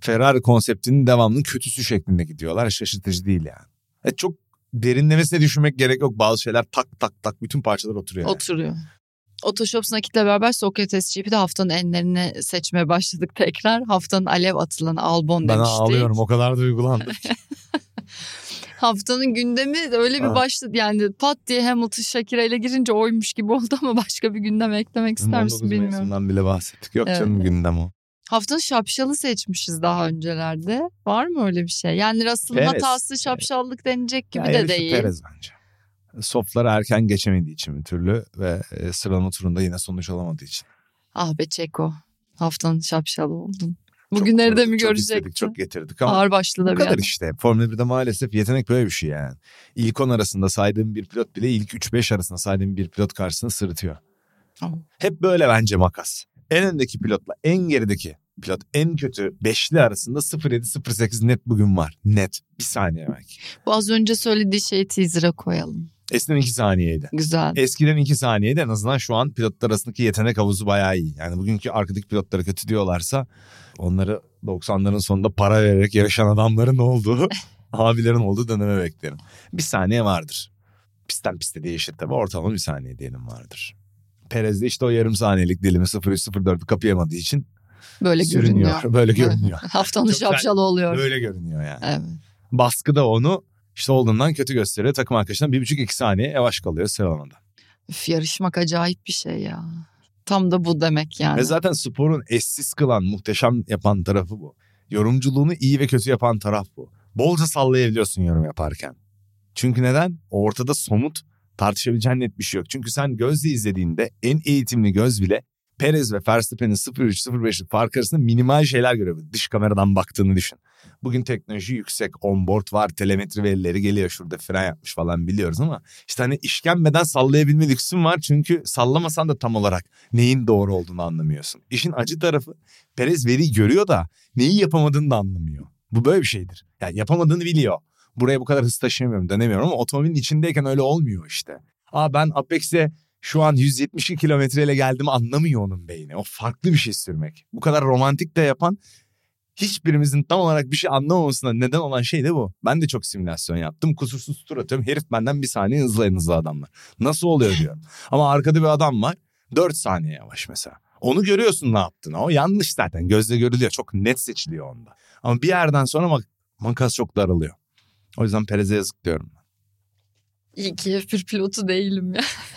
Ferrari konseptinin devamının kötüsü şeklinde gidiyorlar. Şaşırtıcı değil yani. E çok derinlemesine düşünmek gerek yok. Bazı şeyler tak tak tak bütün parçalar oturuyor. Oturuyor. Yani. Otoshops Nakit'le beraber Sokrates GP'de haftanın enlerini seçmeye başladık tekrar. Haftanın alev atılan Albon ben demiştik. Ben ağlıyorum o kadar duygulandım. [LAUGHS] Haftanın gündemi öyle bir başladı yani pat diye Hamilton Shakira ile girince oymuş gibi oldu ama başka bir gündem eklemek ister misin bilmiyorum. 19 bile bahsettik. Yok evet. canım gündem o. Haftanın şapşalı seçmişiz daha öncelerde. Var mı öyle bir şey? Yani Russell'ın hatası şapşallık denecek gibi ya de değil. Perez bence. Soflara erken geçemediği için bir türlü ve e, sıralama turunda yine sonuç alamadığı için. Ah be Çeko. Haftanın şapşalı oldun. Bugünleri çok, de mi görecektik? Çok istedik, çok getirdik ama Ağır başlı da bu kadar yani. işte. Formula 1'de maalesef yetenek böyle bir şey yani. İlk 10 arasında saydığım bir pilot bile ilk 3-5 arasında saydığım bir pilot karşısında sırıtıyor. Oh. Hep böyle bence makas en öndeki pilotla en gerideki pilot en kötü beşli arasında 0.7-0.8 net bugün var. Net. Bir saniye belki. Bu az önce söylediği şeyi teaser'a koyalım. Eskiden 2 saniyeydi. Güzel. Eskiden 2 saniyeydi en azından şu an pilotlar arasındaki yetenek havuzu bayağı iyi. Yani bugünkü arkadaki pilotları kötü diyorlarsa onları 90'ların sonunda para vererek yarışan adamların olduğu, [LAUGHS] abilerin olduğu döneme beklerim. Bir saniye vardır. Pistten piste değişir tabii ortalama bir saniye diyelim vardır. Perez de işte o yarım saniyelik dilimi 0-3-0-4'ü kapayamadığı için böyle sürünüyor. görünüyor. Böyle görünüyor. Haftanın şapşalı oluyor. Böyle görünüyor yani. Evet. Baskı da onu işte olduğundan kötü gösteriyor. Takım arkadaşından bir buçuk iki saniye yavaş kalıyor sıralamada. Üf, yarışmak acayip bir şey ya. Tam da bu demek yani. Ve zaten sporun eşsiz kılan, muhteşem yapan tarafı bu. Yorumculuğunu iyi ve kötü yapan taraf bu. Bolca sallayabiliyorsun yorum yaparken. Çünkü neden? Ortada somut tartışabileceğin net bir şey yok. Çünkü sen gözle izlediğinde en eğitimli göz bile Perez ve Verstappen'in 0-3-0-5'lik fark arasında minimal şeyler görüyor. Dış kameradan baktığını düşün. Bugün teknoloji yüksek, onboard var, telemetri verileri geliyor. Şurada fren yapmış falan biliyoruz ama işte hani işkembeden sallayabilme lüksün var. Çünkü sallamasan da tam olarak neyin doğru olduğunu anlamıyorsun. İşin acı tarafı Perez veri görüyor da neyi yapamadığını da anlamıyor. Bu böyle bir şeydir. Yani yapamadığını biliyor buraya bu kadar hız taşıyamıyorum dönemiyorum ama otomobilin içindeyken öyle olmuyor işte. Aa ben Apex'e şu an 172 kilometreyle geldim anlamıyor onun beyni. O farklı bir şey sürmek. Bu kadar romantik de yapan hiçbirimizin tam olarak bir şey anlamamasına neden olan şey de bu. Ben de çok simülasyon yaptım. Kusursuz tur atıyorum. Herif benden bir saniye hızlı en hızlı adamlar. Nasıl oluyor diyorum. [LAUGHS] Ama arkada bir adam var. 4 saniye yavaş mesela. Onu görüyorsun ne yaptığını. O yanlış zaten. Gözle görülüyor. Çok net seçiliyor onda. Ama bir yerden sonra mak makas çok daralıyor. O yüzden Perez'e yazık diyorum. İyi ki f pilotu değilim ya. [LAUGHS]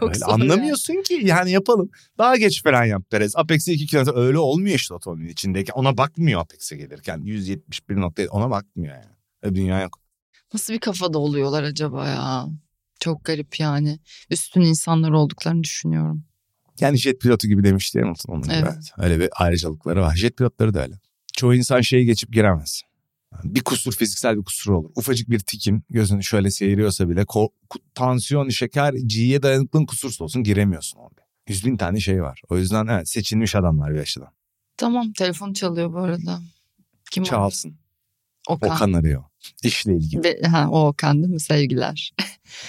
Çok öyle Anlamıyorsun yani. ki yani yapalım. Daha geç fren yap Perez. Apex'e 2 kilometre öyle olmuyor işte otomobilin içindeki. Ona bakmıyor Apex'e gelirken. 171 nokta ona bakmıyor yani. Öyle dünya yok. Nasıl bir kafada oluyorlar acaba ya? Çok garip yani. Üstün insanlar olduklarını düşünüyorum. Yani jet pilotu gibi demişti ya Umut'un onun gibi. Evet. Evet. Öyle bir ayrıcalıkları var. Jet pilotları da öyle. Çoğu insan şeyi geçip giremez. Bir kusur fiziksel bir kusur olur. Ufacık bir tikin gözünü şöyle seyiriyorsa bile ko- tansiyon, şeker, G'ye dayanıklığın kusursuz olsun giremiyorsun orada. Yüz bin tane şey var. O yüzden evet seçilmiş adamlar bir açıdan. Tamam telefon çalıyor bu arada. Kim? Çalsın. Okan. Okan arıyor. İşle ilgili. Ve, ha, o Okan değil mi sevgiler?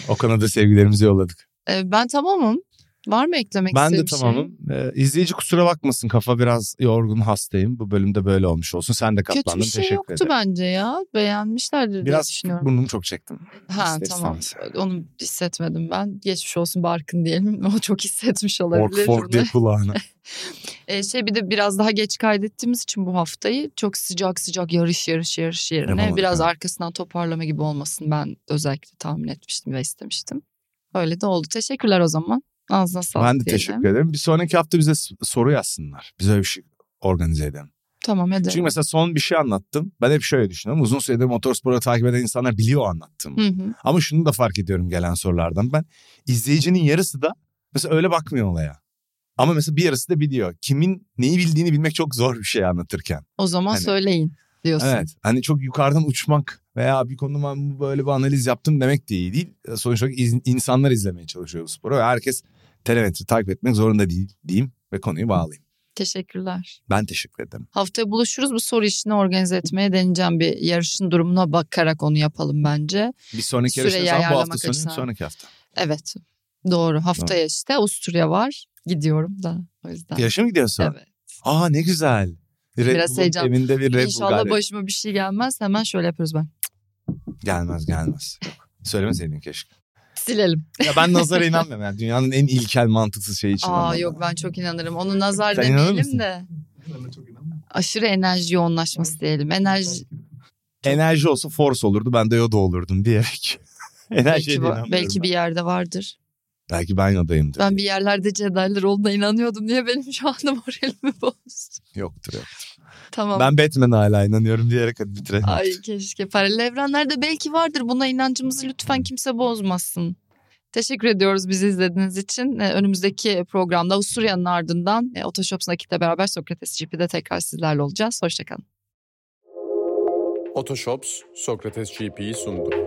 Okan'a da sevgilerimizi yolladık. Ee, ben tamamım. Var mı eklemek Ben de istediğin bir şey? tamamım. Ee, izleyici kusura bakmasın kafa biraz yorgun hastayım. Bu bölümde böyle olmuş olsun. Sen de Kötü katlandın. bir şey Teşekkür yoktu ederim. bence ya. Beğenmişlerdir diye Biraz düşünüyorum. burnumu çok çektim. Ha İster tamam. istemez. Onu hissetmedim ben. Geçmiş olsun Barkın diyelim. [LAUGHS] O çok hissetmiş olabilir. fork diye kulağına. [LAUGHS] Ee, şey bir de biraz daha geç kaydettiğimiz için bu haftayı çok sıcak sıcak yarış yarış yarış yerine Yapamadık, biraz ha. arkasından toparlama gibi olmasın ben özellikle tahmin etmiştim ve istemiştim. Öyle de oldu. Teşekkürler o zaman. Ağzına sağlık ben de diyelim. teşekkür ederim. Bir sonraki hafta bize soru yazsınlar. Biz öyle bir şey organize edelim. Tamam edelim. Çünkü mesela son bir şey anlattım. Ben hep şöyle düşünüyorum. Uzun süredir motorsporu takip eden insanlar biliyor anlattığımı. Hı hı. Ama şunu da fark ediyorum gelen sorulardan. Ben izleyicinin yarısı da mesela öyle bakmıyor olaya. Ama mesela bir yarısı da biliyor. Kimin neyi bildiğini bilmek çok zor bir şey anlatırken. O zaman Hani- söyleyin diyorsun. Evet. Hani çok yukarıdan uçmak veya bir konuda ben böyle bir analiz yaptım demek de iyi değil. Sonuç olarak iz- insanlar izlemeye çalışıyor bu sporu ve herkes telemetri takip etmek zorunda değil diyeyim ve konuyu bağlayayım. Teşekkürler. Ben teşekkür ederim. Haftaya buluşuruz. Bu soru işini organize etmeye deneyeceğim. Bir yarışın durumuna bakarak onu yapalım bence. Bir sonraki yarışta bu hafta sonu açısından. sonraki hafta. Evet. Doğru. Haftaya işte Avusturya var. Gidiyorum da o yüzden. Yarışa mı gidiyorsun? Evet. Aa ne güzel. Red Biraz Bull'un heyecan. Evinde bir Red Bull İnşallah galibiyeti. başıma bir şey gelmez. Hemen şöyle yapıyoruz ben. Gelmez gelmez. Yok. Söylemeseydin keşke. Silelim. Ya ben nazara [LAUGHS] inanmıyorum. Yani dünyanın en ilkel mantıksız şeyi için. Aa yok ben çok inanırım. Onu nazar Sen demeyelim mısın? de. Aşırı enerji yoğunlaşması diyelim. Enerji Enerji olsa force olurdu. Ben de Yoda olurdum diyerek. [LAUGHS] Enerjiye belki, de inanmıyorum belki ben. bir yerde vardır. Belki ben Yoda'yımdır. Ben bir yerlerde Jedi'ler olduğuna inanıyordum. Niye benim şu anda moralimi [LAUGHS] bozdu? Yoktur yoktur. Tamam. Ben Batman'a hala inanıyorum diyerek hadi bitirelim. Ay keşke. Paralel evrenlerde belki vardır. Buna inancımızı lütfen kimse bozmasın. Teşekkür ediyoruz bizi izlediğiniz için. Ee, Önümüzdeki programda Avusturya'nın ardından e, Otoshop Nakit'le beraber Sokrates GP'de tekrar sizlerle olacağız. Hoşçakalın. Otoshops Sokrates GP'yi sundu.